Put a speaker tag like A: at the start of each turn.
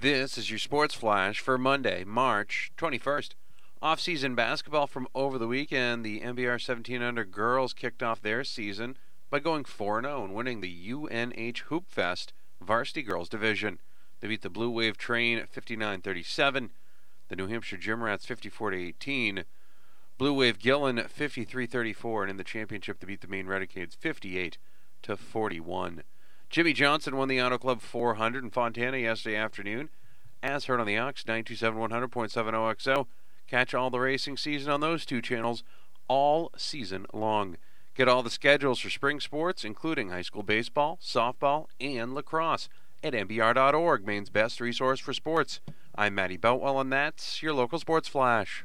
A: This is your sports flash for Monday, March 21st. Off-season basketball from over the weekend. The MBR 17 under girls kicked off their season by going 4-0 and winning the UNH Hoop Fest Varsity Girls Division. They beat the Blue Wave Train 59-37, the New Hampshire Gym Rats 54-18, Blue Wave Gillen 53-34, and in the championship they beat the Maine Renegades 58 to 41. Jimmie Johnson won the Auto Club 400 in Fontana yesterday afternoon, as heard on the Ox 927 100.7 OXO. Catch all the racing season on those two channels all season long. Get all the schedules for spring sports, including high school baseball, softball, and lacrosse, at MBR.org, Maine's best resource for sports. I'm Matt Boutwell, and that's your local sports flash.